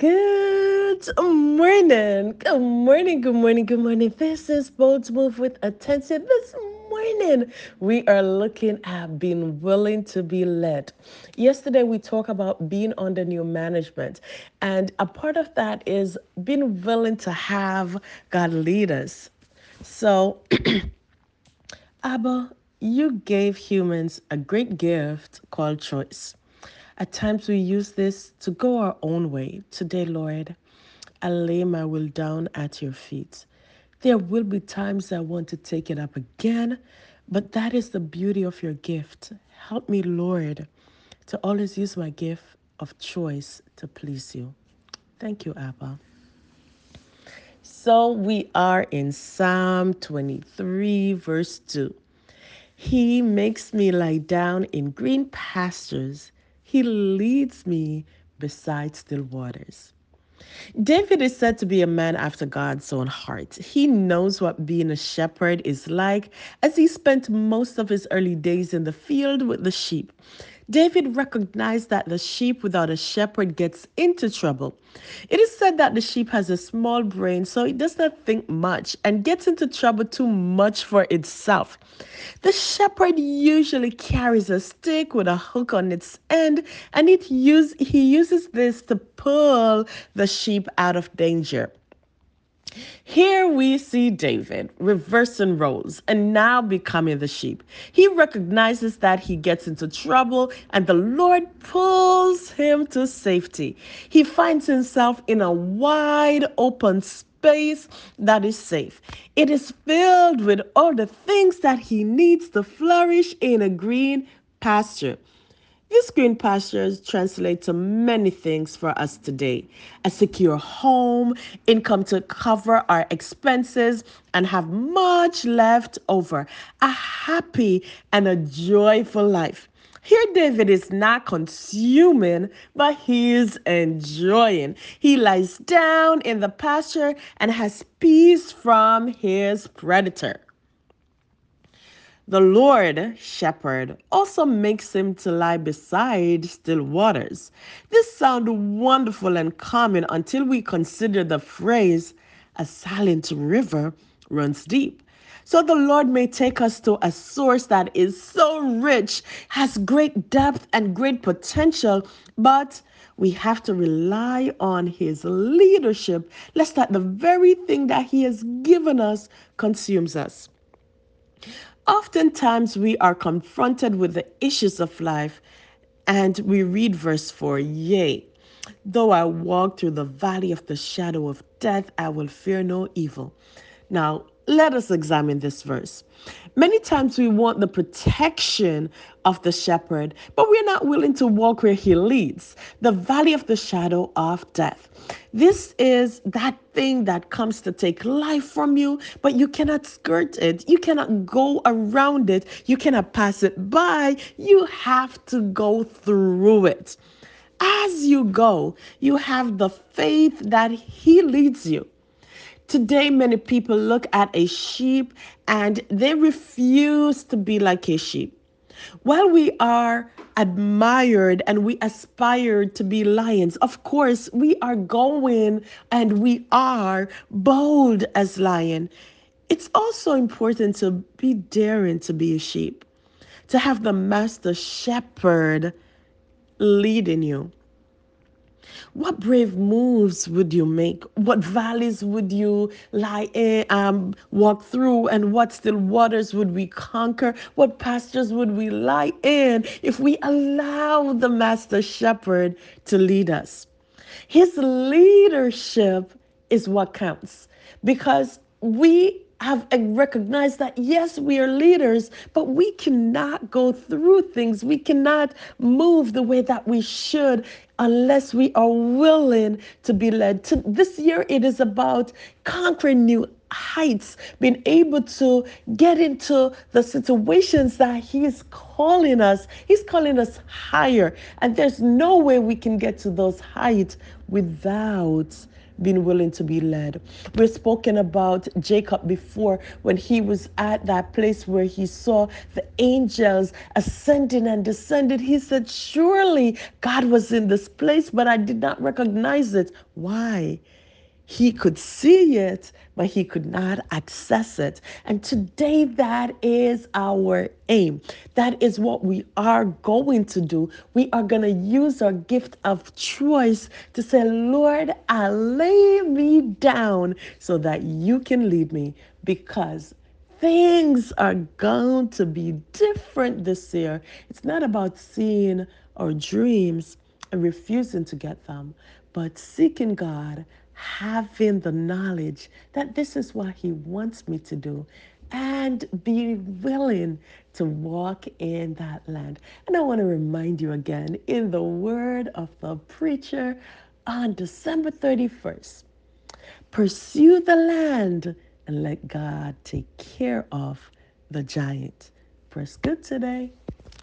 Good morning. Good morning. Good morning. Good morning. This is Bold's Move with Attention. This morning, we are looking at being willing to be led. Yesterday, we talked about being under new management, and a part of that is being willing to have God lead us. So, Abba, you gave humans a great gift called choice. At times we use this to go our own way. Today, Lord, I lay my will down at your feet. There will be times I want to take it up again, but that is the beauty of your gift. Help me, Lord, to always use my gift of choice to please you. Thank you, Abba. So we are in Psalm 23, verse 2. He makes me lie down in green pastures. He leads me beside still waters. David is said to be a man after God's own heart. He knows what being a shepherd is like as he spent most of his early days in the field with the sheep. David recognized that the sheep without a shepherd gets into trouble. It is said that the sheep has a small brain, so it does not think much and gets into trouble too much for itself. The shepherd usually carries a stick with a hook on its end, and it use, he uses this to pull the sheep out of danger. Here we see David reversing roles and now becoming the sheep. He recognizes that he gets into trouble and the Lord pulls him to safety. He finds himself in a wide open space that is safe. It is filled with all the things that he needs to flourish in a green pasture. These green pastures translate to many things for us today a secure home, income to cover our expenses, and have much left over, a happy and a joyful life. Here, David is not consuming, but he is enjoying. He lies down in the pasture and has peace from his predator. The Lord shepherd also makes him to lie beside still waters. This sounds wonderful and common until we consider the phrase, a silent river runs deep. So the Lord may take us to a source that is so rich, has great depth and great potential, but we have to rely on His leadership, lest that the very thing that He has given us consumes us. Oftentimes, we are confronted with the issues of life, and we read verse 4 Yea, though I walk through the valley of the shadow of death, I will fear no evil. Now, let us examine this verse. Many times we want the protection of the shepherd, but we're not willing to walk where he leads the valley of the shadow of death. This is that thing that comes to take life from you, but you cannot skirt it. You cannot go around it. You cannot pass it by. You have to go through it. As you go, you have the faith that he leads you. Today, many people look at a sheep and they refuse to be like a sheep. While we are admired and we aspire to be lions, of course, we are going and we are bold as lion. It's also important to be daring to be a sheep, to have the master shepherd leading you. What brave moves would you make? What valleys would you lie in, um, walk through, and what still waters would we conquer? What pastures would we lie in if we allow the Master Shepherd to lead us? His leadership is what counts because we have uh, recognized that yes, we are leaders, but we cannot go through things. We cannot move the way that we should unless we are willing to be led. To this year, it is about conquering new heights, being able to get into the situations that He is calling us. He's calling us higher. And there's no way we can get to those heights without being willing to be led. We've spoken about Jacob before when he was at that place where he saw the angels ascending and descending. He said, Surely God was in this place, but I did not recognize it. Why? He could see it, but he could not access it. And today, that is our aim. That is what we are going to do. We are going to use our gift of choice to say, Lord, I lay me down so that you can lead me because things are going to be different this year. It's not about seeing our dreams and refusing to get them, but seeking God, having the knowledge that this is what He wants me to do, and be willing to walk in that land. And I want to remind you again in the word of the preacher on December 31st pursue the land and let God take care of the giant. Press good today.